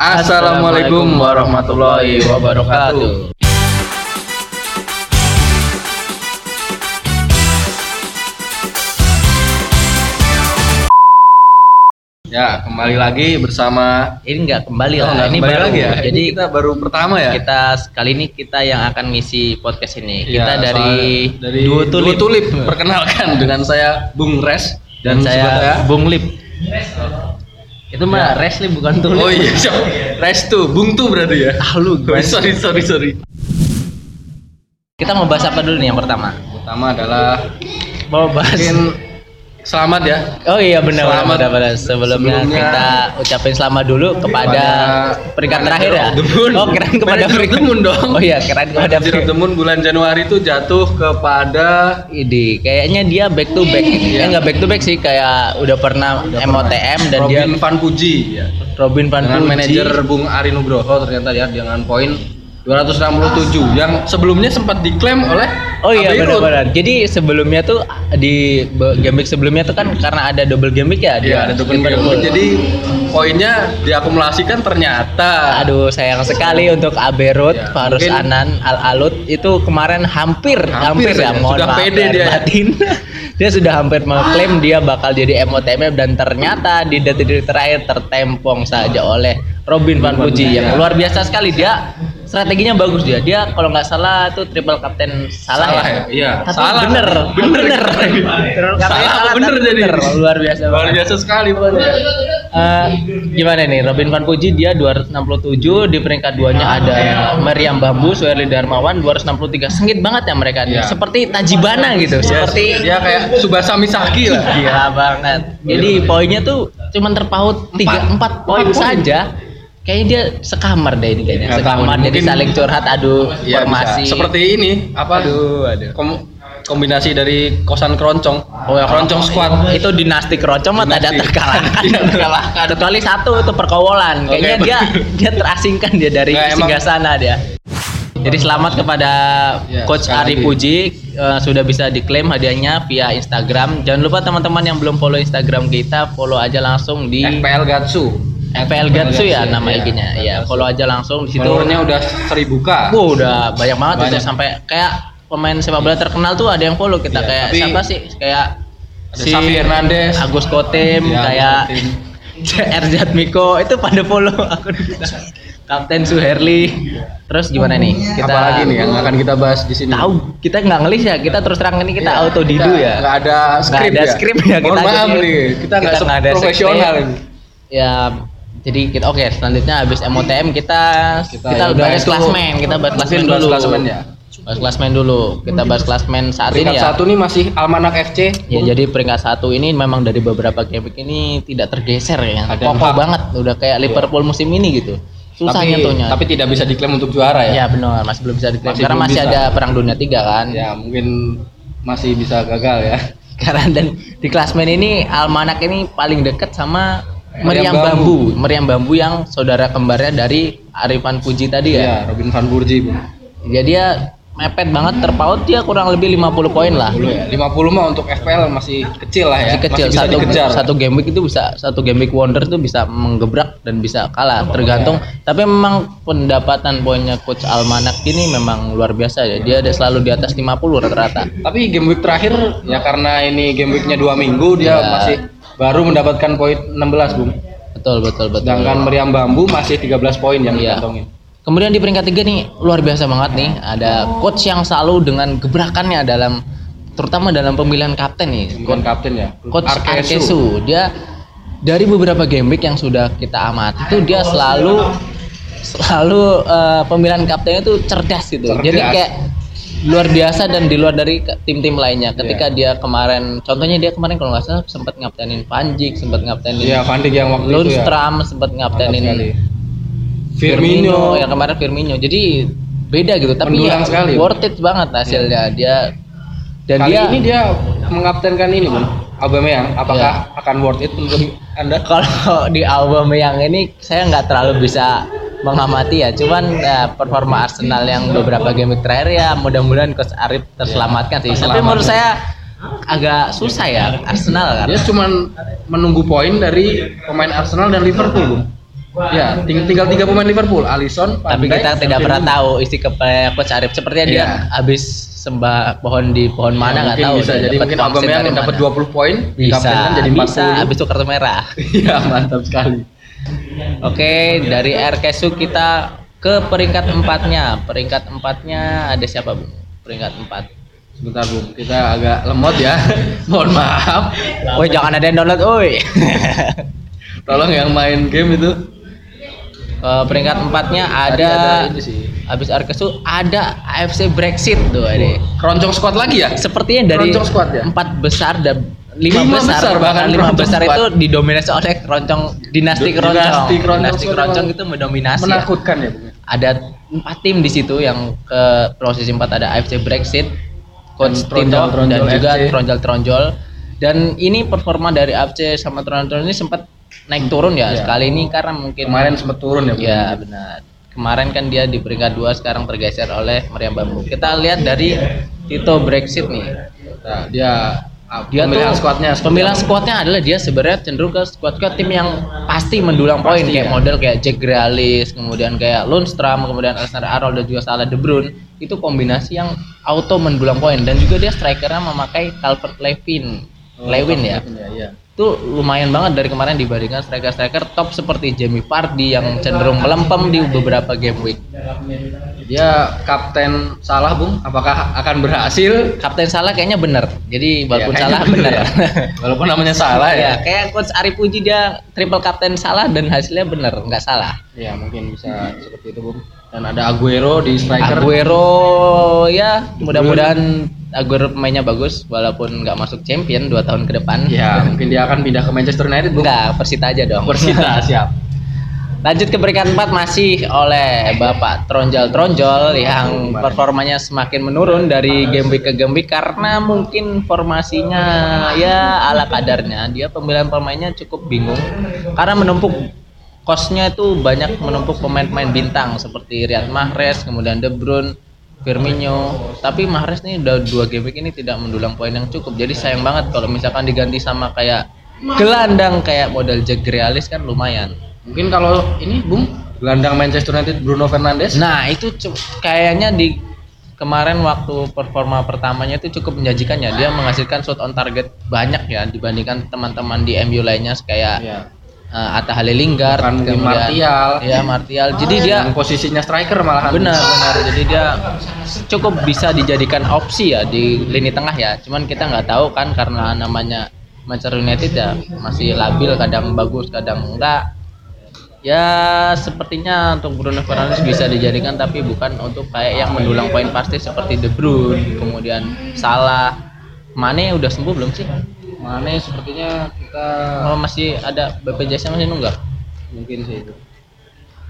Assalamualaikum warahmatullahi wabarakatuh. Ya, kembali lagi bersama ini nggak kembali Oh, lah nggak ini kembali baru lagi ya. jadi Ini kita baru pertama ya. kita kali ini kita yang akan ngisi podcast ini Iya, kita dari dari Duo Tulip, Duo Tulip. Perkenalkan dengan saya Bung Res dan, saya sebelah Bung Lip itu mah Ya. Resli bukan Tulip Oh iya, siap. Res tuh, Bung tuh berarti ya. ah lu sih? sorry, sorry, sorry. kita mau bahas apa dulu nih yang pertama Pertama adalah mau bahas mungkin selamat ya Oh iya benar Selamat. benar benar. Sebelumnya, Sebelumnya- kita ucapin selamat dulu kepada peringkat terakhir ya. Moon. Oh keren kepada peringkat Moon dong. Oh iya keren kepada peringkat. Moon bulan Januari itu jatuh kepada Ini kayaknya dia back to back. Iya. Eh enggak back to back sih kayak udah pernah MOTM dan dia Robin Van Puji ya. Robin Van dengan Persie. manajer Bung Ari Nugroho ternyata ya dengan poin 267 yang sebelumnya sempat diklaim oleh Oh iya benar-benar. Jadi sebelumnya tuh di week sebelumnya tuh kan karena ada double week ya Iya, dia ada double game. Jadi poinnya diakumulasikan ternyata Aduh sayang sekali untuk Road, Ya, Farus mungkin- Anan, Al Alut itu kemarin hampir Hampir hampir, ya saja. mohon Sudah maaf pede dia ya. batin. dia sudah hampir mengklaim dia bakal jadi MOTM dan ternyata di detik-detik terakhir tertempong saja oleh Robin Van Persie yang luar biasa sekali dia strateginya bagus dia dia kalau nggak salah itu triple captain salah, Salah ya, ya? Iya, Tapi salah. bener Bener. bener Triple captain Salah, bener jadi. luar biasa luar banget. biasa sekali pokoknya. Eh, gimana nih Robin Van Puji dia 267 di peringkat duanya ada Meriam Bambu Suherli Darmawan 263 sengit banget ya mereka nih Iya. seperti Tajibana gitu Dia, seperti dia kayak Subasa Misaki lah. gila banget jadi poinnya tuh cuman terpaut tiga Empat. empat poin Empat poin. saja kayaknya dia sekamar deh ini kayaknya Nggak tahu sekamar nih, jadi mungkin- saling curhat adu Iya, formasi bisa. Seperti ini apa aduh aduh kom- kombinasi dari kosan keroncong. Oh ya, keroncong squad. itu dinasti kerocong mah tidak Dinasti. terkalahkan. Tidak terkalahkan. Kecuali satu itu perkawalan. Kayaknya Oke, dia dia terasingkan dia dari emang- singgasana dia. Jadi selamat kepada Ya, Coach Ari. Puji eh, sudah bisa diklaim hadiahnya via Instagram. Jangan lupa teman-teman yang belum follow Instagram kita, follow aja langsung di FPL Gatsu. FPL Gatsu ya nama Iya, IG-nya. Ya, follow aja langsung di situ. Followernya udah 1000 k. Wah, udah banyak banget itu Banyak. sampai kayak pemain sepak bola terkenal tuh ada yang follow kita Iya, kayak siapa sih? Kayak Ada Xavi Hernandez. Agus Kotem, Iya, kayak CR Jatmiko itu pada follow akun kita. Kapten Suherli. Terus gimana nih? Kita Apalagi nih yang akan kita bahas di sini? tahu kita nggak ngelis ya, kita terus terang ini kita Iya, auto didu ya. Nggak ada skrip ada ya. skrip ya, Mohon kita maaf nih, kita nggak profesional. Ya jadi kita oke selanjutnya habis MOTM kita kita, Kita ya, bahas klasmen, kita bahas klasmen dulu. klasemen ya. Bahas klasmen dulu. Kita bahas klasmen saat Peringkat ini ya. satu nih masih Almanak FC. Ya jadi peringkat satu ini memang dari beberapa game ini tidak tergeser ya. Kokoh banget, udah kayak Liverpool musim ini gitu. Susah tapi, nyentuhnya. tapi tidak bisa diklaim untuk juara ya. ya benar, masih belum bisa diklaim Masih karena masih bisa. ada perang dunia tiga kan. Ya, mungkin masih bisa gagal ya. Karena dan di klasmen ini Almanak ini paling dekat sama Meriam Meriam Bambu. Meriam Bambu yang saudara kembarnya dari Arifan Puji tadi ya. Iya, Robin van Burji, Bu. Jadi dia mepet banget terpaut dia kurang lebih 50 poin lah. 50 ya. 50 mah untuk FPL masih kecil lah ya. masih kecil bisa satu dikejar. satu game week itu bisa satu game week wonder itu bisa menggebrak dan bisa kalah tergantung tapi memang pendapatan poinnya coach Almanak ini memang luar biasa ya dia ada selalu di atas 50 rata-rata Tapi game week terakhir ya karena ini game weeknya dua minggu dia Iya. masih baru mendapatkan poin 16, Bung. betul betul betul Sedangkan Meriam Bambu masih 13 poin yang Iya. dikantongin. kemudian di peringkat tiga nih luar biasa banget nih ada coach yang selalu dengan gebrakannya dalam terutama dalam pemilihan kapten nih Bukan kapten ya. Coach Arkesu. Arkesu dia dari beberapa game week yang sudah kita amati itu dia selalu selalu eh, pemilihan kaptennya itu cerdas gitu. Cerdas. Jadi kayak luar biasa dan di luar dari tim-tim lainnya. Ketika dia kemarin contohnya dia kemarin kalau nggak salah sempat ngaptenin Panjik, sempat ngaptenin Iya, Van Dijk yang waktu ya. Lundstram, sempat Mantap ngaptenin. Firmino. Firmino. ya kemarin Firmino. Jadi beda gitu tapi Mendulang ya sekali. worth it banget hasilnya dia dan Kali dia ini dia mengaptenkan ini, Bung. Aubameyang. Apakah akan worth it menurut Anda? kalau di album yang ini saya nggak terlalu bisa mengamati ya cuman ya, performa Arsenal yang beberapa game terakhir ya mudah-mudahan coach Arif terselamatkan sih tapi menurut saya agak susah ya Arsenal kan Dia cuman menunggu poin dari pemain Arsenal dan Liverpool. Ya, ting- tinggal tiga pemain Liverpool, Alisson, Tapi Dijk, kita tidak pernah tahu isi kepala coach Arif sepertinya dia Iya. habis sembah pohon di pohon mana nggak mungkin tahu. bisa jadi dapat mungkin Aubameyang dapat mana. 20 poin, bisa jadi bisa 40. habis itu kartu merah. Iya, mantap sekali. Oke, dari RKSU kita ke peringkat empatnya. Peringkat empatnya ada siapa, Bu? Peringkat empat. Sebentar, Bung. Kita agak lemot ya. Mohon maaf. Woi, jangan ada yang download, woi. Tolong yang main game itu Eh, peringkat empatnya ada, ini sih. habis RKSU ada AFC Brexit tuh ada. Keroncong squad lagi ya? Sepertinya dari Keroncong squad ya? empat besar dan lima, Lima besar, besar, bahkan lima keroncong besar itu didominasi oleh keroncong dinasti keroncong. dinasti keroncong Dinasti keroncong itu mendominasi. ya. Menakutkan ya, Bung. Ada empat tim di situ yang ke posisi empat ada AFC Brexit, Coach Dan Tito Tronjol- dan juga. Tronjol-Tronjol. Dan ini performa dari AFC sama Tronjol ini sempat naik turun ya. Iya. Sekali ini karena mungkin Kemarin sempat turun ya, Bung. Ya benar. Kemarin kan dia di peringkat dua, sekarang tergeser oleh Meriam Bambu. Kita lihat dari Tito Brexit nih. Nah, dia Dia pemilihan tuh squadnya pemilihan squadnya adalah dia sebenarnya cenderung ke squad-squad tim yang pasti mendulang poin kayak ya. model kayak Jack Grealish, kemudian kayak Lundstram, kemudian Alexander Arnold dan juga Salah De Bruyne. Itu kombinasi yang auto mendulang poin dan juga dia strikernya memakai Calvert Lewin. Oh, Lewin ya. Iya, iya. Itu lumayan banget dari kemarin dibandingkan striker-striker top seperti Jamie Vardy yang cenderung melempem di beberapa game week. Dia kapten salah, Bung. Apakah akan berhasil? Kapten Salah kayaknya bener. Jadi walaupun Ya, salah bener. ya. Walaupun namanya salah ya, ya. kayak coach Ari Puji dia triple kapten salah dan hasilnya bener, nggak salah. Ya, mungkin bisa seperti itu, Bung. Dan ada Aguero di striker. Aguero ya mudah-mudahan Aguero pemainnya bagus walaupun nggak masuk champion dua tahun ke depan. Ya, mungkin dia akan pindah ke Manchester United, Bung. Enggak, Persita aja dong. Persita, siap. Lanjut ke peringkat 4 masih oleh Bapak Tronjol Tronjol yang performanya semakin menurun dari game week ke game week karena mungkin formasinya ya ala kadarnya. Dia pemilihan pemainnya cukup bingung karena menumpuk kosnya itu banyak menumpuk pemain-pemain bintang seperti Riyad Mahrez, kemudian De Bruyne, Firmino. Tapi Mahrez nih udah dua game week ini tidak mendulang poin yang cukup. Jadi sayang banget kalau misalkan diganti sama kayak gelandang kayak model Jack Grealish kan lumayan. Mungkin kalau ini, Bung, gelandang Manchester United Bruno Fernandes. Nah itu kayaknya di kemarin waktu performa pertamanya itu cukup menjanjikan ya dia menghasilkan shot on target banyak ya dibandingkan teman-teman di MU lainnya kayak ya. Eh, Atta Halilintar, Bukan mungkin Martial. ya Martial. Jadi dia Yang posisinya striker malahan. benar benar. Jadi dia cukup bisa dijadikan opsi ya di lini tengah ya. Cuman kita nggak tahu kan karena namanya Manchester United ya masih labil kadang bagus kadang enggak. Ya sepertinya untuk Bruno Fernandes bisa dijadikan tapi bukan untuk kayak yang mendulang poin pasti seperti De Bruyne, kemudian Salah. Mane udah sembuh belum sih? Mane sepertinya kita Oh, masih ada BPJS masih nunggak? mungkin sih itu.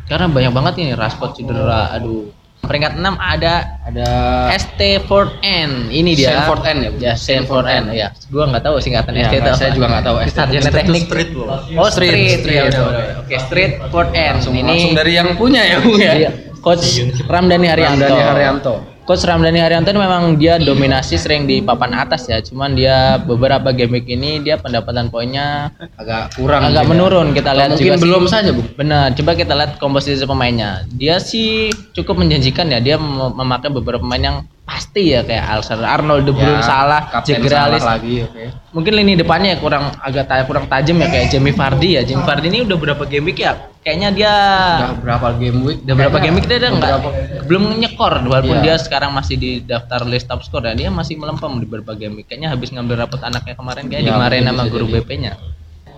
Karena banyak banget ini Rashford cedera. Aduh. Peringkat 6 ada Ada ST Ford N ini dia Stanford N ya? ya Stanford N ya gua nggak tahu singkatan Ya, ST itu saya juga nggak tahu ST. sarjana teknik street, Bu. oh street, Street, street. street. Ya, udah. oke street Ford N langsung, ini langsung dari yang punya ya, Bung ya. Iya, coach Ramdhani Haryanto Ramdhani Haryanto. Coach Ramdhani Haryanto ini memang dia dominasi sering di papan atas ya cuman dia beberapa game week ini dia pendapatan poinnya Agak kurang. agak ya. menurun kita Atau lihat mungkin juga sih. belum saja, Bung. Benar, coba kita lihat komposisi pemainnya. Dia sih cukup menjanjikan ya. Dia mem- memakai beberapa pemain yang pasti ya kayak Alexander Arnold, De Bruyne, Ya, Salah, Grealish. lagi, oke. Mungkin lini depannya ya kurang agak kurang tajam ya kayak Jamie Vardy ya. Jamie Vardy ini udah berapa game week ya? Kayaknya dia Udah berapa game week? udah berapa game week dia udah nggak Beberapa- belum nyekor walaupun Iya. dia sekarang masih di daftar list top score dan dia masih melempem di beberapa game week. Kayaknya habis ngambil rapot anaknya kemarin kayak Ya, dimarahin mungkin sama guru jadi. BP-nya.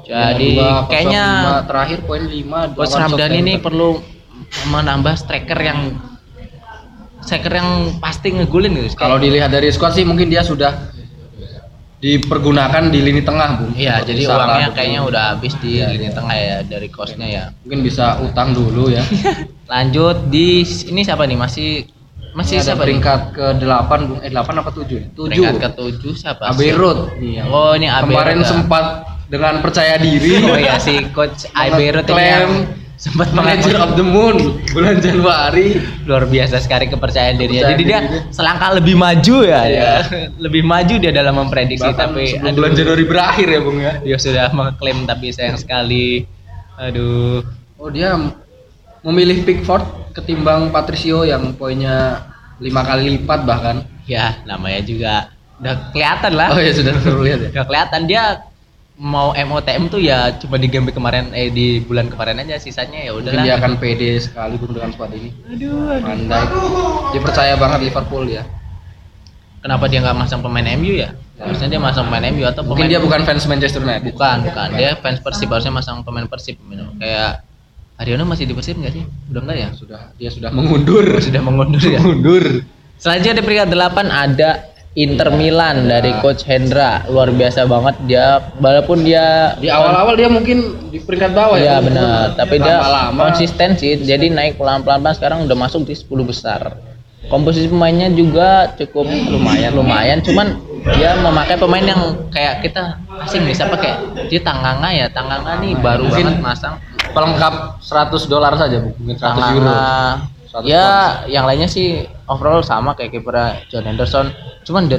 Ya, Jadi kayaknya terakhir poin 5 Coach Ramdhani ini perlu menambah striker yang striker yang pasti ngegulin gitu. kalau dilihat dari squad sih mungkin dia sudah dipergunakan di lini tengah, Bung. iya, jadi Salah, uangnya kayaknya udah habis di Iya, lini iya. tengah ya dari kosnya ya. mungkin bisa utang dulu ya. Lanjut di ini siapa nih? Masih masih Ini siapa nih? peringkat ke-8, Bung. Eh 8 apa 7? 7. Peringkat ke-7 siapa? Abbey sih? Road. Iya. Oh, ini Abbey Kemarin ya. sempat dengan percaya diri Oh iya si coach ini Klaim sempat Manager mengaku of the Moon bulan Januari. luar biasa sekali kepercayaan dirinya. Jadi dia dirinya. selangkah lebih maju ya, Iya. dia. lebih maju dia dalam memprediksi Bahkan tapi aduh, bulan Januari berakhir ya, Bung ya. dia sudah mengklaim tapi sayang sekali. Aduh. Oh dia memilih Pickford ketimbang Patricio yang poinnya lima kali lipat bahkan. Ya, namanya juga udah kelihatan lah. Oh ya sudah terlihat ya. Udah kelihatan dia mau MOTM tuh ya cuma di game kemarin eh di bulan kemarin aja sisanya ya udah dia akan pede sekali Bung, dengan squad ini. Aduh, aduh. Pandai. Dia percaya banget Liverpool ya. Kenapa dia nggak masang pemain MU ya? Harusnya dia masang pemain MU atau Mungkin pemain dia bukan fans Manchester United. bukan, bukan. Dia fans Persib harusnya masang pemain Persib. Kayak Haryono masih di Persib nggak sih? Udah enggak ya? Sudah dia sudah mengundur. Sudah mengundur ya. mengundur. Selanjutnya di peringkat 8 ada Inter Milan dari coach Hendra. Luar biasa banget dia walaupun dia Di awal-awal dia mungkin di peringkat bawah ya. Iya benar, tapi dia Lama-lama konsisten sih. Jadi naik pelan-pelan sekarang udah masuk di 10 besar. Komposisi pemainnya juga cukup lumayan, lumayan. Cuman dia memakai pemain yang kayak kita asing nih siapa kayak dia Tanganga ya, Tanganga nih baru Mungkin banget masang. pelengkap 100 dolar saja mungkin 100 euro. 100 Ya, yang lainnya sih overall sama kayak kiper John Henderson. Cuman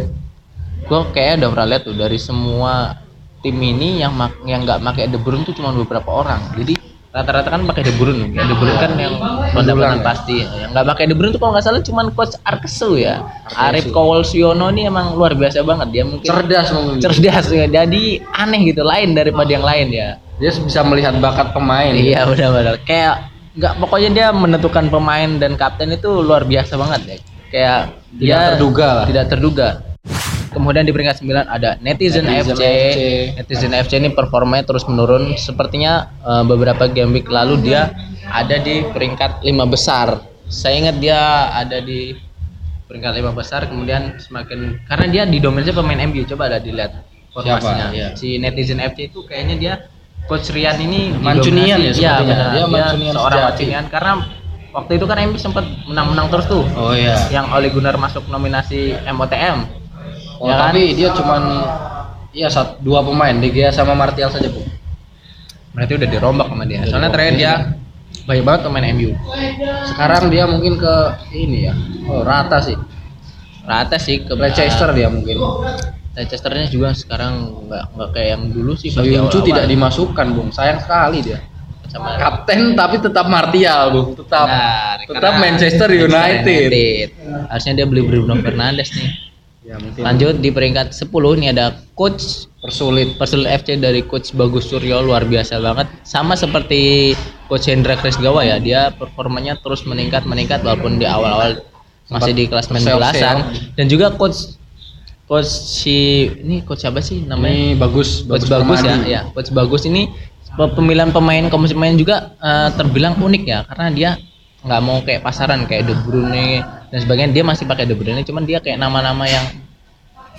gue kayak udah pernah lihat tuh dari semua tim ini yang mak yang nggak pakai De Bruyne tuh cuma beberapa orang. Jadi rata-rata kan pakai De Bruyne. Ya, De Bruyne kan yang ya. pendapatan pasti. Yang nggak pakai De Bruyne tuh kalau nggak salah cuma coach Arkesu ya. Arif Kowalsiono ini emang luar biasa banget. Dia mungkin Cerdas mungkin. cerdas ya. Jadi aneh gitu lain daripada yang lain ya. Dia bisa melihat bakat pemain. Iya benar-benar. Kayak nggak pokoknya dia menentukan pemain dan kapten itu luar biasa banget ya. Kayak Tidak dia terduga lah. Tidak terduga. Kemudian di peringkat 9 ada Netizen, Netizen FC. FC. Netizen FC ini performanya terus menurun. Sepertinya eh, beberapa game week lalu dia ada di peringkat 5 besar. Saya ingat dia ada di peringkat 5 besar kemudian semakin karena dia didominasi pemain MU coba ada dilihat formasinya. Iya. Si Netizen FC itu kayaknya dia Coach Rian ini Mancunian ya Iya, sepertinya. benar. Dia Dia, Mancunian seorang sejati. Mancunian karena waktu itu kan MU sempat menang-menang terus tuh. Oh iya. Yang Ole Gunnar masuk nominasi MOTM. Oh, Ya kan? tapi dia cuman iya sat, dua pemain, De Gea sama Martial saja, Bu. Berarti udah dirombak sama dia. Udah Soalnya terakhir dia banyak banget pemain MU. Sekarang dia mungkin ke ini ya. Oh, rata sih. Rata sih ke Leicester dia mungkin. Leicesternya juga sekarang nggak nggak kayak yang dulu sih Soyuncu tidak dimasukkan, Bung. Sayang sekali dia. sama Kapten tapi tetap Martial, Bung. Tetap Benar, tetap Manchester United. Harusnya dia beli Bruno Fernandes nih. Ya, mungkin Lanjut di peringkat 10 nih ada coach persulit. Persul FC dari coach Bagus Suryo luar biasa banget. Sama seperti coach Hendra Krisgawa ya, dia performanya terus meningkat meningkat walaupun di awal-awal masih di kelas main belasan dan juga coach coach si ini coach siapa sih namanya? Ini bagus, coach bagus ya, Permadi. ya. Coach bagus ini pe- pemilihan pemain komposisi pemain juga eh, terbilang unik ya karena dia nggak mau kayak pasaran kayak De Bruyne dan sebagainya dia masih pakai De Bruyne cuman dia kayak nama-nama yang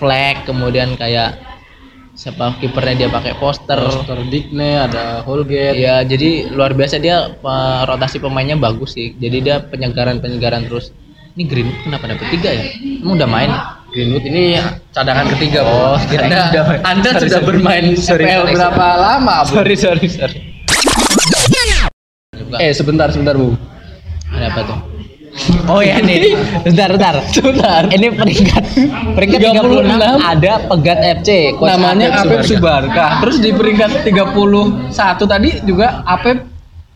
flag kemudian kayak siapa kipernya dia pakai poster Poster Digne, ada Holgate. ya jadi luar biasa dia eh, rotasi pemainnya bagus sih jadi dia penyegaran penyegaran terus ini Greenwood kenapa dapat tiga ya emang udah main Greenwood ini cadangan ketiga, Oh, Bu. kirain Anda, udah. Anda Sorry, sudah sorry. bermain Sorry, FPL sorry, berapa lama, Bu? sorry sorry sorry Eh, sebentar, sebentar, Bu. ada apa tuh Oh ya nih, bentar bentar. Sebentar. Ini peringkat peringkat 36, 36. ada Pegat FC. Coach Namanya Apep. Subarkah. Terus di peringkat 31 tadi juga Apep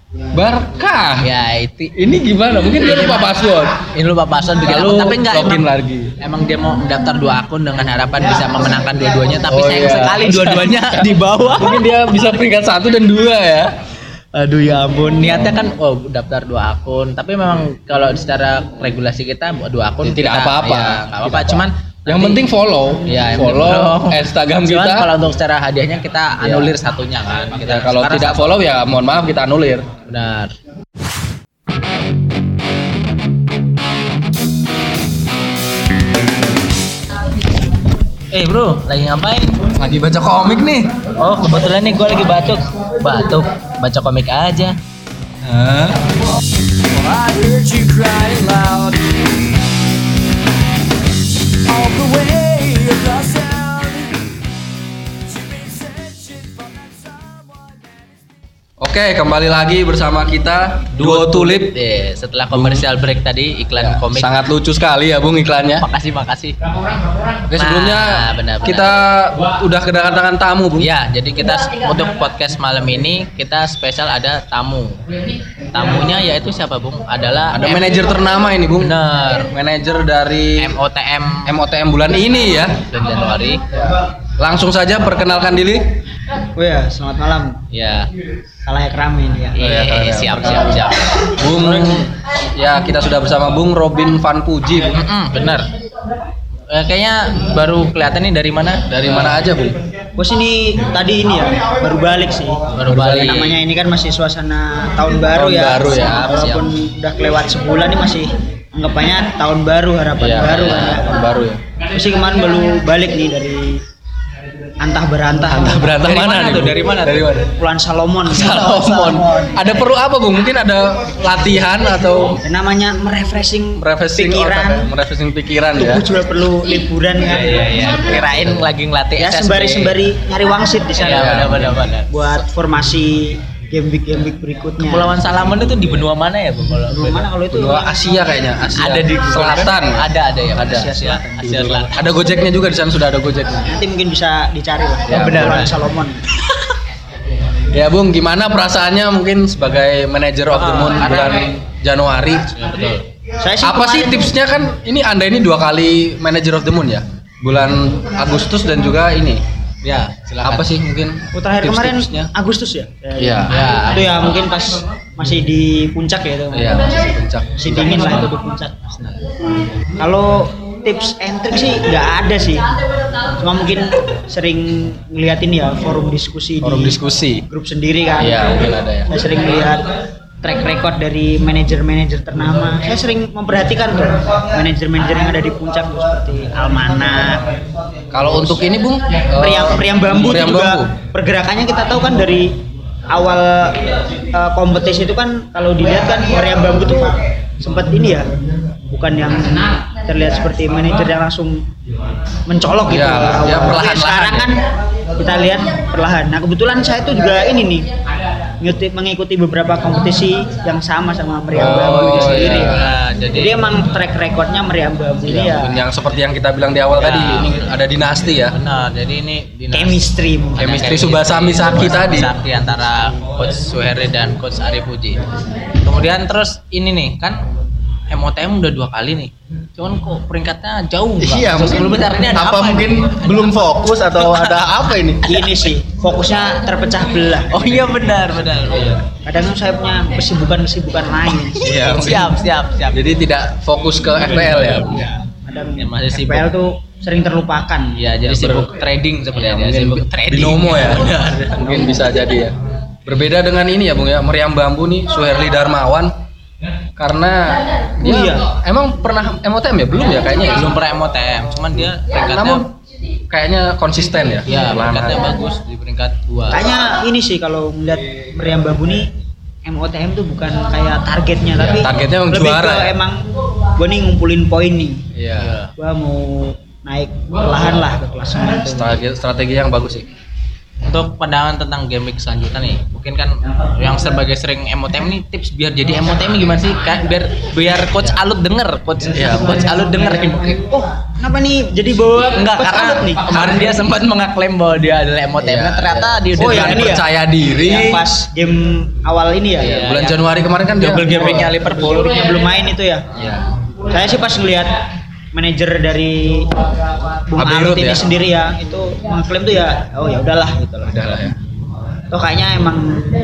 Barkah. Ya itu Ini gimana? Mungkin dia lupa password. ini lupa password bikin Lalu akun tapi enggak login emang, lagi. emang dia mau mendaftar dua akun dengan harapan bisa memenangkan dua-duanya tapi Oh, sayang iya. sekali dua-duanya di bawah. Mungkin dia bisa peringkat satu dan dua ya. Aduh ya ampun, niatnya kan oh daftar dua akun, tapi memang kalau secara regulasi kita dua akun Ya, tidak apa-apa. ya, apa-apa. Cuman Yang nanti- penting follow. Ya, yang follow penting Instagram Cuman kita. kalau untuk secara hadiahnya kita anulir satunya kan. Kita Ya, kalau tidak satu- follow ya mohon maaf kita anulir. benar. Eh bro, lagi ngapain? Lagi baca komik nih. Oh kebetulan nih gue lagi batuk Batuk, baca komik aja Hah? I All the way Oke, kembali lagi bersama kita Duo Tulip. Eh, setelah komersial break tadi iklan komik. Sangat lucu sekali ya Bung iklannya. Makasih makasih. Oke, sebelumnya Nah, benar-benar. kita udah kedatangan tamu Bung. Ya, jadi kita untuk podcast malam ini kita spesial ada tamu. Tamunya yaitu siapa, Bung? Adalah Ada M- manajer ternama ini Bung. Bener. Manajer dari MOTM MOTM bulan ini ya. bulan Januari. Langsung saja perkenalkan diri. Oh ya, selamat malam. Ya. Kalayak rame ini ya. Iya, kalian. siap siap siap. Bung ya kita sudah bersama Bung Robin Van Puji Bung. Mm-mm, benar. Eh, kayaknya baru kelihatan nih dari mana? Dari mana aja Bung? Bos ini tadi ini ya, baru balik sih. Baru balik. Namanya ini kan masih suasana tahun baru Tahun ya. baru ya, Walaupun udah kelewat sebulan ini masih anggapannya tahun baru, harapan Iya, baru kan ya. tahun baru ya. Ini kemarin baru balik nih dari antah berantah. Antah berantah Dari mana, mana nih, tuh? Dari mana Dari mana? Pulau Salomon. Salomon. Ada perlu apa Bung? Mungkin ada latihan atau namanya merefreshing refreshing otak ya? pikiran. merefreshing pikiran ya. Tubuh juga perlu liburan kan. Iya, iya. Kirain lagi ngelatih Ya SSB. sembari-sembari nyari wangsit di sana. Iya, benar benar benar. buat formasi game week game week berikutnya. Kepulauan Salaman itu di benua mana ya, Bung? Kalau Benua mana kalau itu? Benua Asia kayaknya, Asia ada di selatan. Ada ada ya. Ada. Asia Selatan. Asia Selatan. Ada Gojeknya juga di sana sudah ada Gojeknya. Nanti mungkin bisa dicari lah. Ya, benar, Kepulauan. Salomon. Ya Bung, gimana perasaannya mungkin sebagai manager of the moon Ah, bulan Januari? Ya, betul. Saya sih Apa sih tipsnya kan? Ini Anda ini dua kali manager of the moon ya? Bulan Agustus dan juga ini. Ya, silakan. Apa sih mungkin? Oh, terakhir kemarin tips-tipsnya? Agustus ya? Iya. Ya. Itu ya mungkin pas masih di puncak ya itu. Iya, masih di puncak. Masih dingin lah itu di puncak. Kalau tips and trick sih nggak ada sih. Cuma mungkin sering ngeliatin ya forum diskusi Forum di diskusi. grup sendiri kan. Iya, mungkin ada ya. Saya sering lihat track record dari manajer-manajer ternama. Saya sering memperhatikan tuh manajer-manajer yang ada di puncak tuh seperti Almana, Kalau untuk ini Bung, eh, Meriam Meriam Bambu itu Meriam juga Bambu. pergerakannya kita tahu kan dari awal eh, kompetisi itu kan kalau dilihat kan Meriam Bambu tuh sempat ini ya bukan yang terlihat seperti manajer yang langsung mencolok gitu Ya, awal. ya, perlahan-lahan sekarang ya. kan kita lihat perlahan nah kebetulan saya tuh juga ini nih ngikuti- mengikuti beberapa kompetisi yang sama sama Meriam Bambu itu Oh, sendiri iya. Nah, jadi, jadi emang track recordnya Meriam Bambu ini Ya, ya yang seperti yang kita bilang di awal Ya. tadi, ini ada dinasti ya. benar. Jadi ini dinas- chemistry mungkin. ada Chemistry Subasami Saki tadi. Sakti antara coach Suherdi dan coach Arif Puji. Kemudian terus ini nih kan MOTM udah dua kali nih. Cuman kok peringkatnya jauh. Bang? Iya, mungkin Sebentar ini ada apa, apa, mungkin ini? belum fokus atau ada apa ini? ini sih fokusnya terpecah belah Oh iya benar benar. benar. kadang saya punya kesibukan-kesibukan lain Iya, siap siap siap. Jadi tidak fokus ke FPL ya. kadang Ya, masih sibuk. FPL tuh sering terlupakan Iya, jadi Ya, sibuk trading sebenarnya. Ya, mungkin sibuk trading. binomo ya. mungkin bisa jadi ya. Berbeda dengan ini ya Bung ya, Meriam Bambu nih Suherli Darmawan karena dia Oh, iya. emang pernah MOTM ya belum ya kayaknya ya? Belum pernah MOTM, cuman dia peringkatnya Namun kayaknya konsisten ya. ya Perlahan-lahan. peringkatnya bagus di peringkat dua. kayaknya ini sih kalau melihat meriam bambu nih MOTM tuh bukan kayak targetnya Iya, tapi targetnya emang lebih juara ke ya. emang gue nih ngumpulin poin nih Iya. gue mau naik perlahan lah ke kelas Strategi, strategi yang bagus sih. Untuk pandangan tentang game week selanjutnya nih, mungkin kan yang sebagai sering MOTM nih tips biar jadi MOTM gimana sih? Kan biar biar coach Alut denger, coach Iya, coach Alut denger nih mungkin. oh kenapa nih jadi bawa Enggak Coach karena Alut nih kemarin dia sempat mengaklaim bahwa dia adalah MOTM, Iya, nah, ternyata iya. dia udah Oh, yang dengan ini ya? percaya diri. yang pas game awal ini ya Iya, Iya, bulan yang Januari kemarin kan dia double game week-nya Liverpool. belum main itu ya Iya. saya sih pas ngelihat manajer dari Bung Alut ini ya? sendiri ya itu mengklaim tuh ya oh ya udahlah gitu lah Udah lah ya. Toh kayaknya emang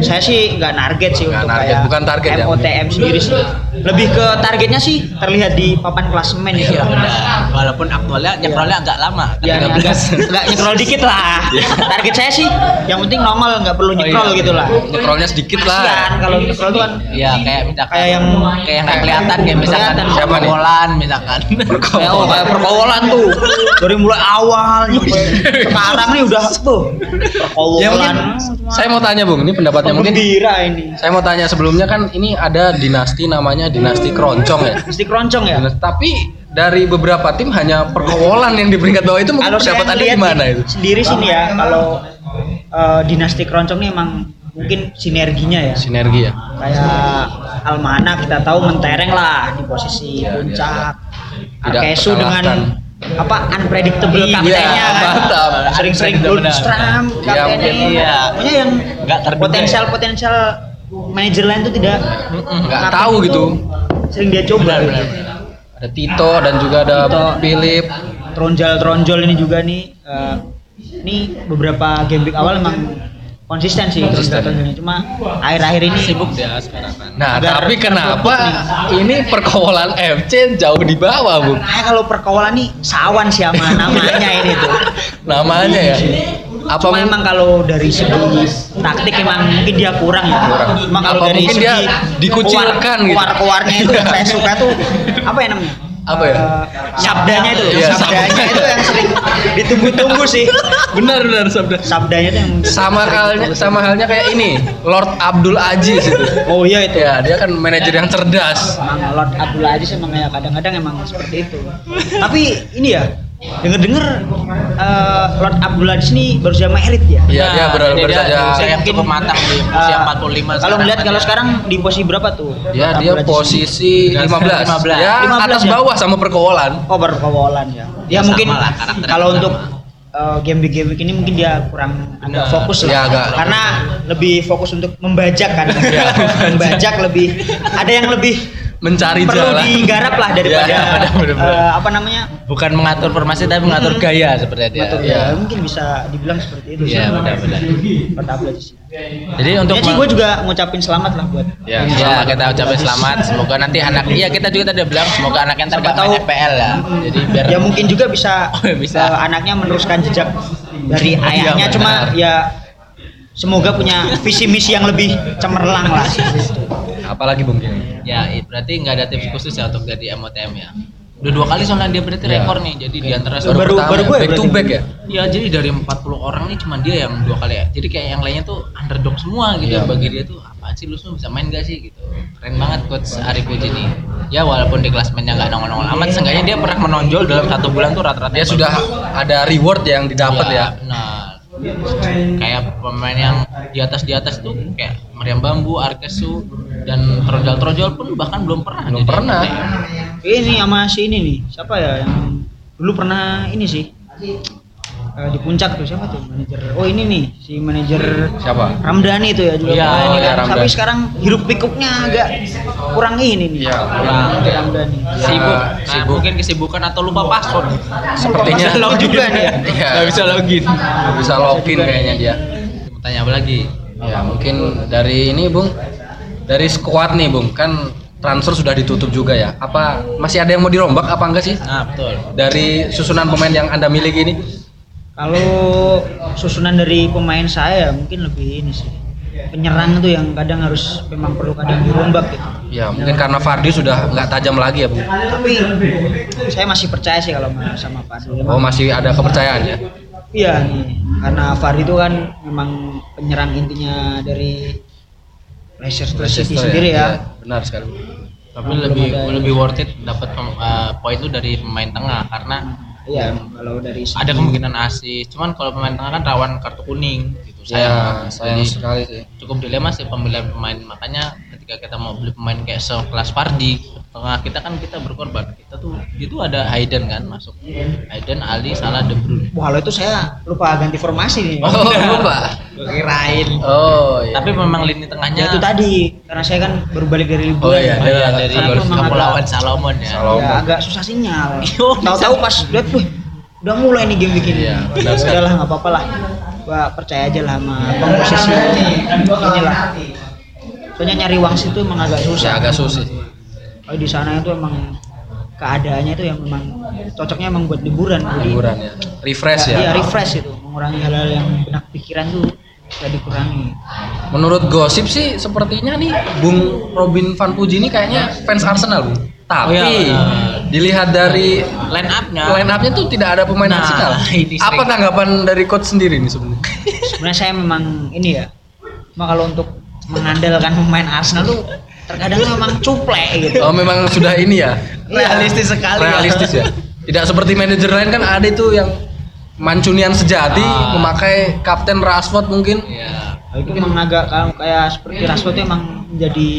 saya sih nggak target sih Nggak untuk target, kayak bukan target ya? MOTM sendiri sih. Lebih ke targetnya sih terlihat di papan klasemen. Iya benar. Walaupun aktualnya nyekrolnya agak lama, Ya, agak 13. nggak nyekrol dikit lah. Iya. Target saya sih yang penting normal nggak perlu nyekrol iya. gitu lah. Nyekrolnya sedikit lah. Kasian kalau nyekrol tuh kan Iya, kayak misalkan Kayak yang- kayak yang kelihatan kayak misalkan. Siapa perkolan misalkan. oh, kayak perkowolan tuh dari mulai awal sekarang nih udah tuh perkowolan. Ya saya mau tanya Bung, ini pendapatnya mungkin gembira ini. saya mau tanya sebelumnya kan ini ada dinasti namanya dinasti Keroncong ya. Mesti keroncong ya. Dinasti- Tapi dari beberapa tim hanya perkowolan yang di peringkat bawah itu mungkin Kalau pendapat Anda ngeliat gimana itu? Sendiri sini ya kalau eh, dinasti keroncong ini emang mungkin sinerginya ya Sinergi ya. kayak Almana kita tahu mentereng lah di posisi Iya, puncak iya. Tidak Arkesu dengan. Apa unpredictable Iya, kaptennya kan sering-sering Benar. Lundstram Iya, kaptennya iya. pokoknya yang Nggak potensial potensial manajer lain tuh tidak Nggak tahu itu gitu. sering dia coba Benar, gitu. benar, Ada Tito dan juga ada Tito. Philip. tronjol-tronjol ini juga nih eh, ini beberapa game week awal emang konsisten sih Konsisten. cuma akhir-akhir ini Sibuk dia sekarang kan. Nah, Agar tapi kenapa ini perkawalan FC jauh di bawah, Bu? Nah, kalau perkawalan nih sawan siapa namanya ini tuh. Namanya ya. Apa Cuma emang kalau dari segi taktik emang mungkin dia kurang ya. Kurang. Cuma kalau Apa dari mungkin segi dia dikucilkan gitu? Keluar-keluarnya itu yang saya suka tuh apa ya namanya? Apa ya? Eh, sabdanya itu, Iya, sabdanya sabda. itu yang sering ditunggu-tunggu sih. benar benar sabda. Sabdanya itu yang Sama halnya sama halnya kayak ini, Lord Abdul Aziz itu. Oh iya itu. Ya, dia kan manajer yang cerdas. Emang Lord Abdullah Aziz emang ya kadang-kadang emang seperti itu. Tapi ini ya denger-denger eh, Lord Abdullah Aziz ini baru saja merit ya. Iya, dia baru baru dia saja usia yang cukup matang di usia Eh, 45 Kalau kan kalau sekarang di posisi berapa tuh? Ya, Lord dia ini? posisi 15. 15. Ya, 15 atas ya? bawah sama perkawalan. Oh berkawalan ya. Ya, Ya, mungkin lah, kalau sama. untuk uh, game week game week ini mungkin dia kurang agak fokus lah. Ya, agak- Karena lebih fokus untuk membajak kan. Ya, membajak lebih ada yang lebih Mencari perlu jalan. digarap lah daripada Ya, benar, benar. uh, apa namanya? bukan mengatur formasi tapi mengatur gaya seperti dia. Betul Iya. ya. Mungkin bisa dibilang seperti itu. Iya, benar-benar. Jadi untuk Ya gue juga ngucapin selamat lah buat Ya, Ya, kita ucapin selamat. Semoga nanti anak iya kita juga tadi bilang semoga anaknya ntar gak tahu. FPL ya. Jadi biar ya mungkin juga bisa, Oh, bisa. eh, anaknya meneruskan jejak dari ayahnya benar. cuma ya semoga punya visi misi yang lebih cemerlang lah Apalagi Bung Gini? ya berarti nggak ada tips khusus ya untuk jadi MOTM ya. Udah dua kali soalnya dia berarti Ya. rekor nih. Jadi di antara Baru- Baru, pertama baru ya, gue back to back ya. Iya, jadi dari 40 orang nih cuma dia yang dua kali ya. Jadi kayak yang lainnya tuh underdog semua gitu. Iya, Bagi dia tuh apaan sih lu semua bisa main gak sih gitu. Keren banget coach Ari Puji nih. Ya walaupun di klasmennya nggak nongol-nongol amat, seenggaknya dia pernah menonjol dalam satu bulan tuh rata-rata Dia sudah ada reward yang didapat ya. Nah, kayak pemain yang di atas di atas tuh kayak Meriam Bambu, Arkesu dan Trojol-Trojol pun bahkan belum pernah. Belum jadi pernah. MOTM. ini sama si ini nih siapa ya yang dulu pernah ini sih eh, di puncak tuh siapa tuh manajer oh ini nih si manajer Siapa? Ramdhani itu ya juga Iya, pernah ini iya, kan. Ramdhani. tapi sekarang hirup pikuknya agak kurang ini nih Iya, kurang. Ramdhani Sibuk, Ya, nah, sibuk. mungkin kesibukan atau lupa password. Sepertinya Bisa login juga nih ya. Iya. Nggak bisa login. Nggak bisa login kayaknya dia. Mau tanya apa lagi? Ya mungkin dari ini Bung, dari squad nih Bung, kan transfer sudah ditutup juga ya. Apa masih ada yang mau dirombak apa enggak sih? Nah, betul. Dari susunan pemain yang anda miliki ini? Kalau susunan dari pemain saya mungkin lebih ini sih penyerang tuh yang kadang harus memang perlu kadang dirombak gitu Ya mungkin karena Fardi sudah nggak tajam lagi ya Bung. tapi saya masih percaya sih kalau sama Pak Adil. Oh masih ada kepercayaan ya? Iya nih, karena Far itu kan memang penyerang intinya dari Leicester City Leicester sendiri ya. Iya, benar sekali. Tapi Belum lebih ada- lebih worth it dapat eh, poin itu dari pemain tengah karena Iya, kalau dari segi- ada kemungkinan asis. Cuman kalau pemain tengah kan rawan kartu kuning gitu. Ya sayang Jadi, sekali sih. cukup dilema sih pemilihan pemain makanya ketika kita mau beli pemain kayak sekelas Fardi tengah kita kan kita berkorban kita tuh itu ada Hayden kan masuk Hayden Ali Salah De Bruyne Wah, lo itu saya lupa ganti formasi nih. Oh lupa. Kirain. Oh iya. tapi memang lini tengahnya Ya itu tadi, karena saya kan baru balik dari liburan. Oh iya, Oh iya, dari Kepulauan Salomon ya Salomon. Ya, agak susah sinyal. Oh, Tahu-tahu pas lihat, wih, udah mulai nih game bikin. Iya. Udah lah, nggak apa-apa lah. Gua percaya aja lah sama komposisi inilah. Soalnya nyari wangsit itu emang agak Ya susah. agak susah. Kalau di sana itu emang keadaannya itu yang memang cocoknya emang buat liburan. Liburan ya. Refresh Iya, ya. refresh itu, mengurangi hal-hal yang benak pikiran tuh dikurangi. Menurut gosip sih sepertinya nih Bung Robin Van Puji ini kayaknya fans Arsenal, Bung. Tapi Oh iya, dilihat dari line up-nya line up-nya tuh tidak ada pemain Nah, Arsenal. ini Apa tanggapan dari coach sendiri nih sebenarnya? Sebenarnya saya memang ini ya, cuma kalau untuk mengandalkan pemain Arsenal tuh terkadang memang cuplek gitu. Oh memang sudah ini ya. Realistis sekali ya. Realistis ya. Tidak seperti manajer lain kan ada itu yang mancunian sejati Ah. memakai kapten Rashford mungkin. ya Nah, itu emang agak kalau kayak seperti Rashford itu emang menjadi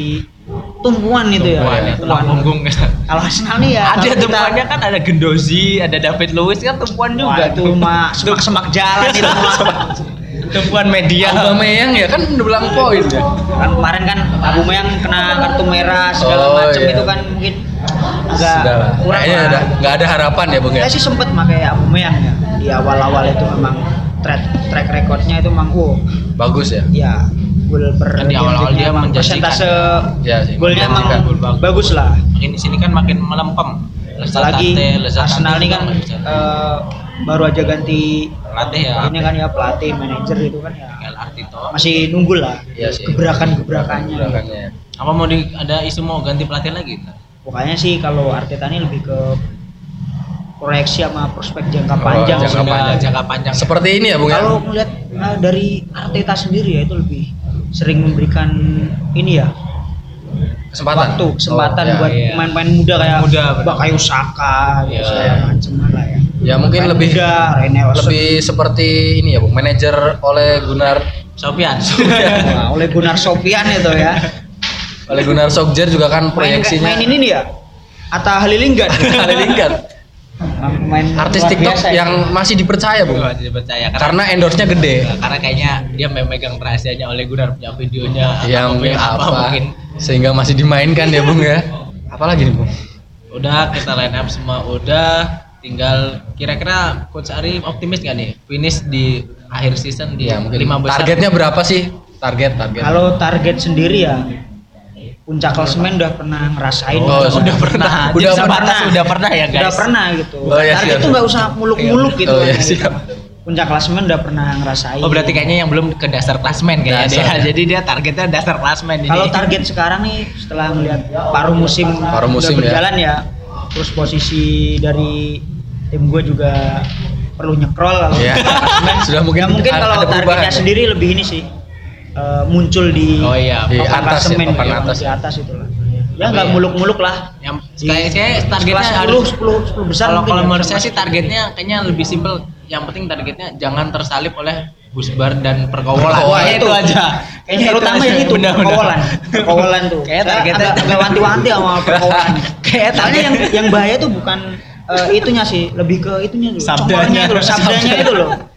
tumpuan itu ya. Tumpuan ya, tulang punggung. Kalau Arsenal nih ya ada kita- tumpuannya kan ada Gendozi, ada David Luiz kan tumpuan Wah, juga itu mah semak-semak jalan itu tumpuan media. Aubameyang ya kan udah bilang poin ya. kan kemarin kan Aubameyang kena kartu merah segala Oh, macam iya. itu kan mungkin agak kurang udah nggak ada harapan ya bung ya. Saya sih sempet pakai Aubameyang ya di awal-awal itu memang track track recordnya itu memang wow Bagus ya. ya gol per Kan di awal-awal dia menjanjikan. persentase Ya sih. golnya emang menjanjikan. Gol bagus. bagus lah Makin di sini kan makin melempem. apalagi Arsenal ini kan eh, baru aja ganti pelatih ya. ini kan ya pelatih manajer itu kan ya masih nunggu lah sih. gebrakan-gebrakannya Gerakannya. Apa mau di, ada isu mau ganti pelatih lagi? pokoknya sih kalau Arteta ini lebih ke proyeksi sama prospek jangka Oh, panjang jangka sih. Sudah panjang. Jangka panjang. Seperti ini ya bung ya. kalau melihat eh, dari Arteta sendiri ya itu lebih sering memberikan ini ya Kesempatan. waktu kesempatan Oh, ya. buat iya. pemain-pemain muda kayak Muda. Bakayo Saka gitu Iya. segala macam lah ya Ya mungkin lebih muda, lebih seperti ini ya bung. Manajer oleh Gunnar Sofian. Wah, oleh Gunnar Sofian itu ya oleh Gunnar Solskjaer juga kan main proyeksinya. main ini nih ya Atta Halilinggad. Pemain Artis luar TikTok biasa ya. yang masih dipercaya bung. Gua tidak percaya Karena endorse-nya gede. karena kayaknya dia memegang rahasianya oleh Gunnar punya videonya Ya atau mungkin punya apa, mungkin sehingga masih dimainkan ya bung ya. Apalagi nih bung? udah kita line up semua udah tinggal kira-kira coach Ari optimis gak nih finish di akhir season di Ya mungkin. lima besar Targetnya berapa sih? Target target. kalau target sendiri ya puncak klasemen udah pernah ngerasain Oh, udah, sudah pernah Udah udah pernah. pernah udah pernah ya guys udah pernah gitu Oh, iya, target tuh nggak usah muluk-muluk gitu Oh ya siap. puncak klasemen udah pernah ngerasain Oh berarti kayaknya yang belum ke dasar klasmen kayaknya Dasar, dia. ya. Jadi dia targetnya dasar klasmen ini. kalau target sekarang nih setelah melihat paruh musim Paruh musim, udah ya. berjalan ya. terus posisi dari tim gue juga perlu nyekrol kalau Iya. klasemen. Sudah mungkin ya mungkin kalau targetnya sendiri lebih ini sih eh, muncul di Oh iya, Di atas ya, papan ya, atas di atas itu lah Tapi ya nggak ya. muluk-muluk lah yang kayak saya targetnya harus 10 10 10 besar kalau kalau ya, menurut saya sih targetnya kayaknya lebih simpel. Yang penting targetnya jangan tersalip oleh Busbar dan perkawalan. Perkawalan. Kayaknya itu aja. Kayaknya terutama yang itu Benar, perkawalan perkawalan tuh Kayak Saya targetnya- agak, agak wanti-wanti sama perkawalan Kayak soalnya yang yang bahaya tuh bukan eh, itunya sih lebih ke itunya tuh Sabdanya. itu loh sabdanya itu loh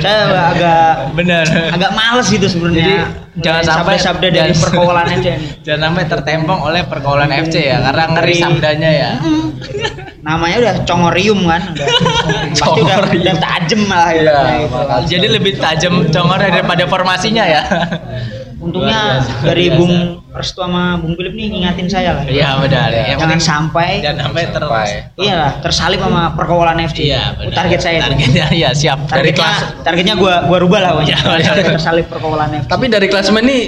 saya agak Benar. agak males gitu sebenarnya jangan sampai- sabda dari perkawalan aja nih Jangan sampai tertempong oleh perkawalan FC ya karena ngeri sabdanya ya. namanya udah congorium kan udah pasti udah, tajem lah Iya, ya, gitu. makanya. Jadi lebih tajam congor daripada formasinya ya. untungnya dari. Bung Restu sama Bung Philip nih ngingatin saya lah Iya benar. Yang jangan penting sampai jangan sampai ter Sampai. iya lah tersalip sama perkawalan FC Iya, Itu benar. target saya itu. Targetnya ya siap. Dari kelas. targetnya gua gua rubah lah. Iya, tersalip perkawalan FC Tapi dari klasemen ini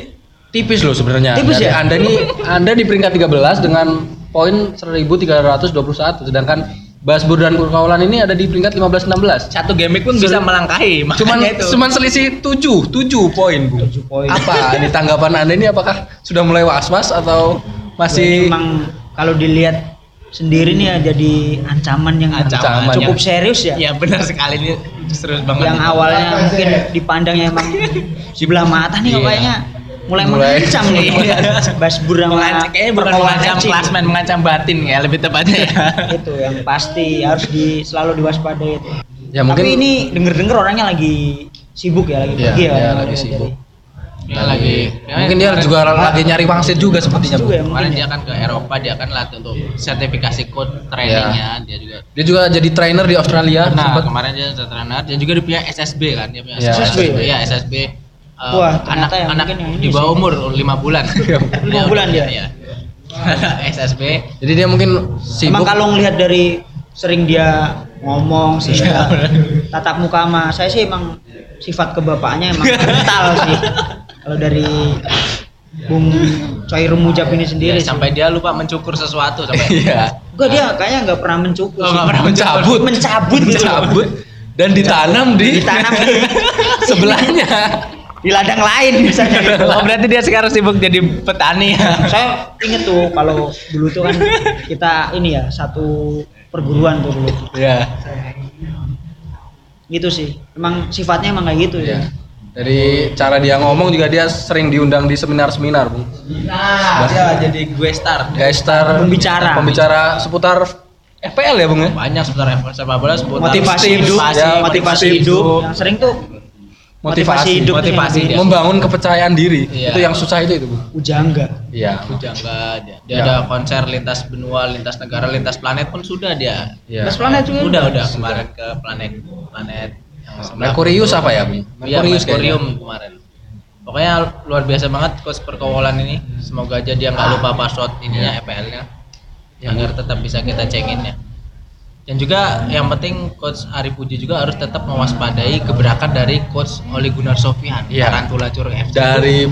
tipis loh sebenarnya. Tipis Dari ya? Anda nih Anda di peringkat 13 dengan poin 1321 sedangkan Basbur dan Perkawalan ini ada di peringkat 15 16. Satu game pun bisa melangkahi. Cuman Makanya itu. cuman selisih 7, 7 poin, Bu. poin. Apa ini tanggapan Anda ini apakah sudah mulai was-was atau masih memang kalau dilihat sendiri nih ya jadi ancaman yang Ancaman cukup yang- serius ya Ya benar sekali ini serius banget. yang awalnya mungkin dipandangnya emang sebelah mata nih kayaknya mulai, Mulai. mengancam nih Iya. Basbur sama Mengancam- kayaknya bukan mengancam klasmen, mengancam batin ya lebih tepatnya ya. itu yang pasti harus di selalu diwaspadai itu Ya, mungkin- tapi ini denger-denger orangnya lagi sibuk ya lagi Iya, pergi ya iya, orangnya. lagi sibuk. Dia lagi mungkin dia juga lagi nyari wangsit juga sepertinya, juga ya Kemarin mungkin dia ya. kan ke Eropa dia kan latih untuk sertifikasi code trainingnya dia juga Dia juga jadi trainer di Australia nah sempat. kemarin dia jadi trainer dia juga dia punya SSB kan dia punya Ya, SSB SSB. ya SSB eh, Wah, ternyata yang anak-anak mungkin yang ini di bawah umur 5 bulan Lima bulan dia? ya. SSB Jadi dia mungkin emang sibuk. kalau ngelihat dari sering dia ngomong sih Iya. tatap muka sama saya sih emang sifat kebapaknya emang kental sih kalau dari Bung Coy Rumujab ini sendiri Ya, sih. sampai dia lupa mencukur sesuatu sampai Iya. Enggak dia kayaknya nggak pernah mencukur Oh, sih. nggak pernah Mencabut, mencabut gitu. mencabut dan ditanam di Ditanam di sebelahnya. Di ladang lain misalnya gitu. oh berarti dia sekarang sibuk jadi petani ya saya inget tuh kalau dulu tuh kan kita ini ya satu perguruan tuh dulu Iya. gitu sih emang sifatnya emang kayak gitu Iya. ya Dari cara dia ngomong juga dia sering diundang di seminar-seminar, Bung. Nah, dia jadi gue star. Guys star Pembicara. pembicara seputar FPL ya, Bung ya? Banyak seputar sepak bola seputar motivasi hidup, ya, motivasi tips, hidup. tips. Yang sering tuh Motivasi, hidup motivasi dia. membangun kepercayaan diri. Iya. Itu yang susah itu itu, Bung. Ujangga. Iya. Jangga dia, dia Ya. ada konser lintas benua, lintas negara, lintas planet pun sudah dia. Iya. Terus planet juga. Udah udah kemarin ke planet planet yang. Merkurius apa ya, Bung? Iya, Merkurius. Merkurium kemarin. Pokoknya luar biasa banget coach perkawalan ini. Semoga aja dia nggak lupa password ininya FPL-nya. Agar tetap bisa kita cengin ya. Dan juga yang penting coach Ari Puji juga harus tetap mewaspadai gebrakan dari coach Ole Gunnar Sofian Iya. Tarantula Curug FC. Dari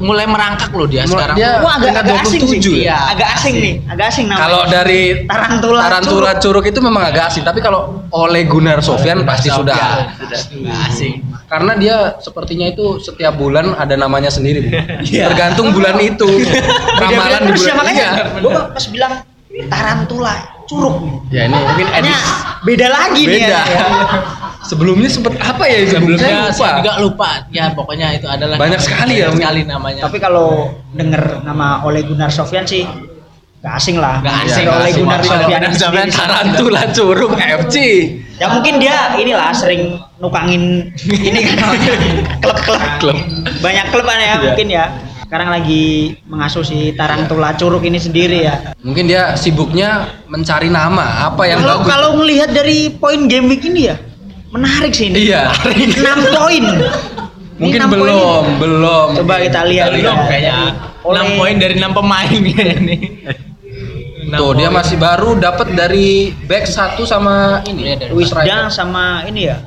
mulai merangkak loh dia Mulai- sekarang. dia- Wah agak, agak asing sih. 27 ya? Iya, agak asing nih, agak asing namanya. kalau dari Tarantula, Tarantula Curug itu memang agak asing, tapi kalau oleh Gunnar Sofyan pasti sudah. Sudah asing. Karena dia sepertinya itu setiap bulan ada namanya sendiri, Bu. Iya. Tergantung bulan itu. Ramalan di terus ya bulan makanya iya. gua pas bilang tarantula curug nih. Ya ini mungkin Makanya edis beda lagi nih beda. ya. Sebelumnya sempet apa ya? Sebelumnya Saya saya lupa. juga lupa. Ya pokoknya itu adalah Banyak sekali ya, banyak sekali namanya. Tapi kalau denger nama Ole Gunnar Sofyan sih gak asing lah. Nggak asing, Oleh nggak asing. Gunnar Sofyan sendiri. Tarantula Curug FC. Ya mungkin dia inilah sering nukangin ini kan klub-klub. Klub. Banyak klub kan ya Iya. mungkin ya. Sekarang lagi mengasuh si Tarantula Curug ini sendiri ya. Mungkin dia sibuknya mencari nama apa yang Kalau bagus. kalau melihat dari poin game week ini ya menarik sih ini. Iya. 6 poin. Mungkin enam poin belum, belum. Coba kita lihat belum ya. kayaknya. Oleh- 6 poin dari 6 pemain ini. Enam Tuh dia masih baru dapat dari back satu sama ini. Iya, dari Wisda striker. sama ini ya.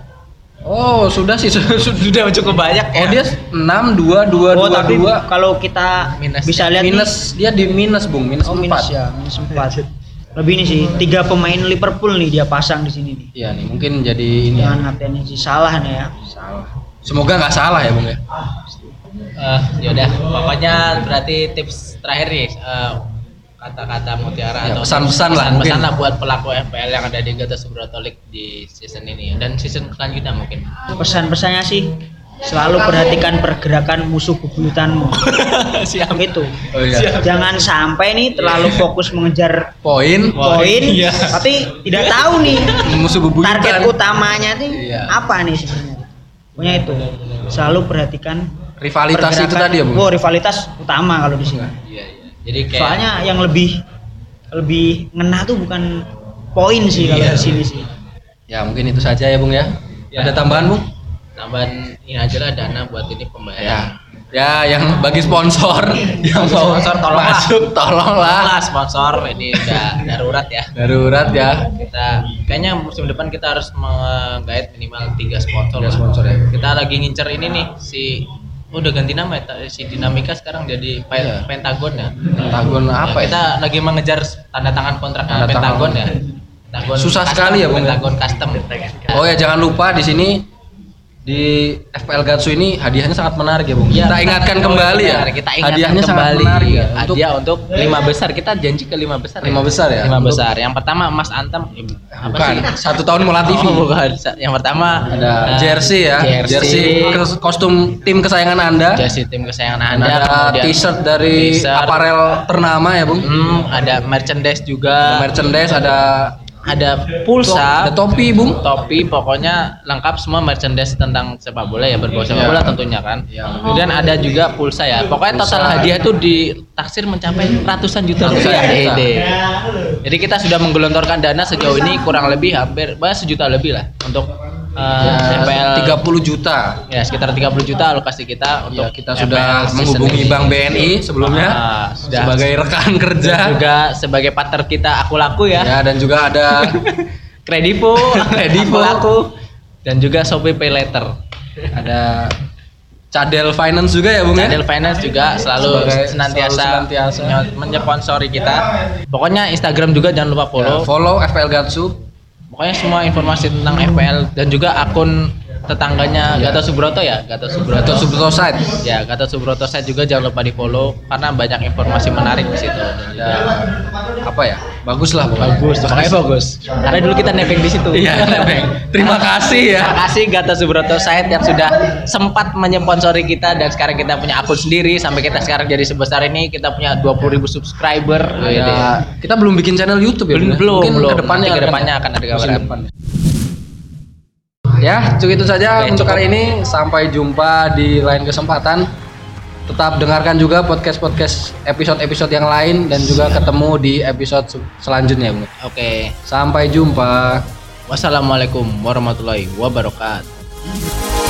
Oh, sudah sih sudah cukup banyak Oh, ya. dia 6 2 2 Oh 2 tapi 2. kalau kita Minus bisa lihat nih- minus dia di minus, Bung, minus oh 4. minus ya, minus 4. Lebih ini sih, tiga pemain Liverpool nih dia pasang di sini nih. Iya nih, mungkin jadi ini ya. Jangan ngatain si salah nih ya. Salah. Semoga nggak salah ya, Bung ya. Eh, yaudah, pokoknya berarti tips terakhir nih eh, kata-kata mutiara Ya, atau pesan-pesan lah, pesan mungkin. lah buat pelaku FPL yang ada di Gatot Subroto League di season ini dan season selanjutnya mungkin. Pesan-pesannya sih selalu perhatikan pergerakan musuh bebuyutanmu. Siap. Itu. Oh iya. Jangan sampai nih terlalu fokus mengejar Poin poin, iya. tapi tidak tahu nih musuh bebuyutan. target utamanya nih Iya. apa nih sebenarnya. Pokoknya itu. Selalu perhatikan Rivalitas itu tadi ya, Bung. Oh, rivalitas utama kalau di sini. Iya, iya. Jadi kayak Soalnya yang lebih lebih ngena tuh bukan poin sih kalau Iya. di sini sih. Ya, mungkin itu saja ya, Bung ya. Ya. Ada tambahan, Bung? tambahan ini aja lah dana buat ini pembayaran. Ya. Ya, yang bagi sponsor yang mau Sponsor, tolonglah. masuk tolonglah. Lah sponsor ini udah darurat ya. Darurat ya. Kita kayaknya musim depan kita harus menggait minimal tiga sponsor. Tiga lah. sponsor ya. Kita lagi ngincer ini nih si oh, udah ganti nama ya si Dinamika sekarang jadi Pe- Iya. Pentagon ya. Pentagon apa ya? Kita lagi mengejar tanda tangan kontrak Tanda sama Pentagon tangan. ya. Pentagon Susah custom, sekali ya, Bung, ya? Pentagon custom. Oh ya, jangan lupa di sini di FPL Gatsu ini hadiahnya sangat menarik ya, Bung. Iya, kita ingatkan oh, kembali ya. Kita ingatkan hadiahnya sangat kembali. menarik ya. Untuk Hadiah untuk lima besar. Kita janji ke lima besar. Lima besar ya? Lima Untuk- besar. Yang pertama Mas Antam. eh, bukan sih? satu tahun Mola TV. Oh, bukan. Yang pertama Ada eh, jersey ya, jersey, kes- kostum tim kesayangan Anda. jersey tim kesayangan Anda. ada t-shirt dari aparel ternama ya, Bung. Hmm, ada merchandise Ada juga. merchandise, ada ada pulsa, ada topi, Bung. topi, pokoknya lengkap semua merchandise tentang sepak bola ya berbau sepak Iya. bola tentunya kan. Iya. Kemudian ada juga pulsa ya. Pokoknya total hadiah itu ditaksir mencapai ratusan juta rupiah. Ede. Jadi kita sudah menggelontorkan dana sejauh ini kurang lebih hampir bah, sejuta lebih lah untuk uh, FPL 30 juta. ya sekitar 30 juta alokasi kita untuk Ya, kita FPL sudah menghubungi. Bank BNI sebelumnya Ah, sudah. sebagai rekan Dan kerja. juga sebagai partner kita aku laku ya. Ya, dan juga ada Kredivo, Kredivo. Aku Laku, dan juga Shopee Pay Later. ada Cadel Finance juga ya, Bung ya? Channel Finance juga selalu Sebagai- senantiasa, selalu senantiasa. menyponsori kita. Pokoknya Instagram juga jangan lupa Ya, follow. follow FPL Gatsu. Pokoknya semua informasi tentang FPL dan juga akun tetangganya Iya. Gatot Subroto ya Gatot Subroto Atau Subroto Side. ya Gatot Subroto saya juga jangan lupa di follow karena banyak informasi menarik di situ dan Ya, apa ya? Bagus lah pokoknya. bagus makanya bagus karena dulu kita nebeng di situ Iya, nebeng. Terima kasih ya. Terima kasih Gatot Subroto Said yang sudah sempat menyponsori kita dan sekarang kita punya akun sendiri sampai kita sekarang jadi sebesar ini kita punya 20.000 subscriber gitu ya. Ya, kita belum bikin channel YouTube ya. Belum, ya? belum, Mungkin belum. ke depannya Nanti ke depannya ya. akan ada depan. Ya, cukup itu saja Oke, untuk cukup. kali ini. Sampai jumpa di lain kesempatan. Tetap dengarkan juga podcast-podcast episode-episode yang lain dan juga ketemu di episode se- selanjutnya, Bung. Oke. Sampai jumpa. Wassalamualaikum warahmatullahi wabarakatuh.